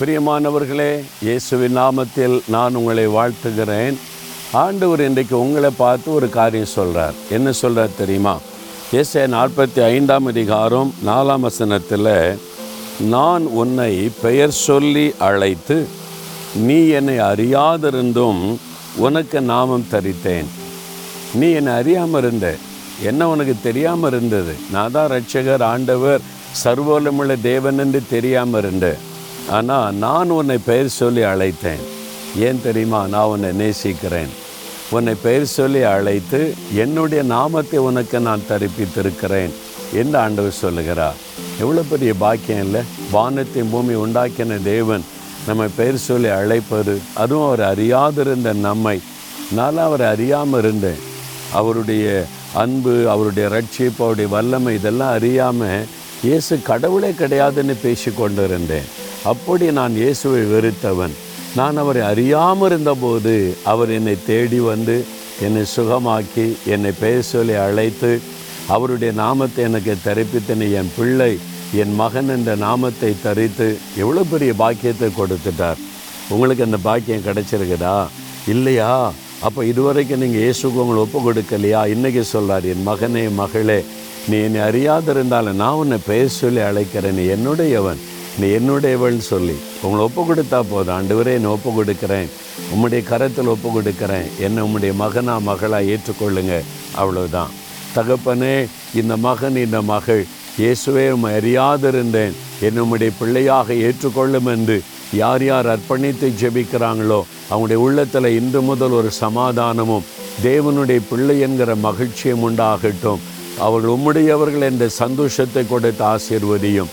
பிரியமானவர்களே இயேசுவின் நாமத்தில் நான் உங்களை வாழ்த்துகிறேன். ஆண்டவர் இன்றைக்கு உங்களை பார்த்து ஒரு காரியம் சொல்கிறார் என்ன சொல்கிறார் தெரியுமா? ஏசே நாற்பத்தி ஐந்தாம் அதிகாரம் நாலாம் வசனத்தில் நான் உன்னை பெயர் சொல்லி அழைத்து நீ என்னை அறியாதிருந்தும் உனக்கு நாமம் தரித்தேன். நீ என்னை அறியாமல் இருந்த என்ன உனக்கு தெரியாமல் இருந்தது நான் தான் ரட்சகர் ஆண்டவர் சர்வோலமுள்ள தேவன் என்று தெரியாமல் இருந்தேன் ஆனால் நான் உன்னை பெயர் சொல்லி அழைத்தேன். ஏன் தெரியுமா? நான் உன்னை நேசிக்கிறேன். உன்னை பெயர் சொல்லி அழைத்து என்னுடைய நாமத்தை உனக்கு நான் தரிப்பித்திருக்கிறேன் என்று ஆண்டவர் சொல்லுகிறார். எவ்வளோ பெரிய பாக்கியம் இல்லை? வானத்தை பூமி உண்டாக்கின தேவன் நம்மை பெயர் சொல்லி அழைப்பது. அதுவும் அவர் அறியாதிருந்த நம்மை. நான் அவரை அறியாமல் இருந்தேன். அவருடைய அன்பு அவருடைய ரட்சிப்பு அவருடைய வல்லமை இதெல்லாம் அறியாமல் இயேசு கடவுளே கிடையாதுன்னு பேசி கொண்டு இருந்தேன் அப்படி நான் இயேசுவை வெறுத்தவன். நான் அவரை அறியாமல் இருந்தபோது அவர் என்னை தேடி வந்து என்னை சுகமாக்கி என்னை பெயர் சொல்லி அழைத்து அவருடைய நாமத்தை எனக்கு தரிப்பித்தனை என் பிள்ளை என் மகன் என்ற நாமத்தை தரித்து எவ்வளோ பெரிய பாக்கியத்தை கொடுத்துட்டார். உங்களுக்கு அந்த பாக்கியம் கிடைச்சிருக்குதா? இல்லையா? அப்போ இதுவரைக்கும் நீங்கள் இயேசுக்கு உங்களை ஒப்பு கொடுக்கலையா? இன்றைக்கி சொல்கிறார் என் மகனே மகளே நீ என்னை அறியாதிருந்தாலும் நான் உன்னை பெயர் சொல்லி அழைக்கிறேன் நீ என்னுடையவன். நீ என்னுடையவள்னு சொல்லி உங்களை ஒப்பு கொடுத்தா போதும். ஆண்டவரே என்னை ஒப்பு கொடுக்குறேன். உம்முடைய கரத்தில் ஒப்பு கொடுக்குறேன். என்னை உம்முடைய மகனா மகளாக ஏற்றுக்கொள்ளுங்க. அவ்வளவுதான். தகப்பனே இந்த மகன் இந்த மகள் இயேசுவே உம்மை அறியாதிருந்தேன். என்னுடைய பிள்ளையாக ஏற்றுக்கொள்ளும் என்று யார் யார் அர்ப்பணித்து ஜெபிக்கிறாங்களோ அவங்களுடைய உள்ளத்தில் இன்று முதல் ஒரு சமாதானமும் தேவனுடைய பிள்ளை என்கிற மகிழ்ச்சியும் உண்டாகட்டும். அவர்கள் உம்முடையவர்கள் என்ற சந்தோஷத்தை கொடுத்து ஆசீர்வதியும்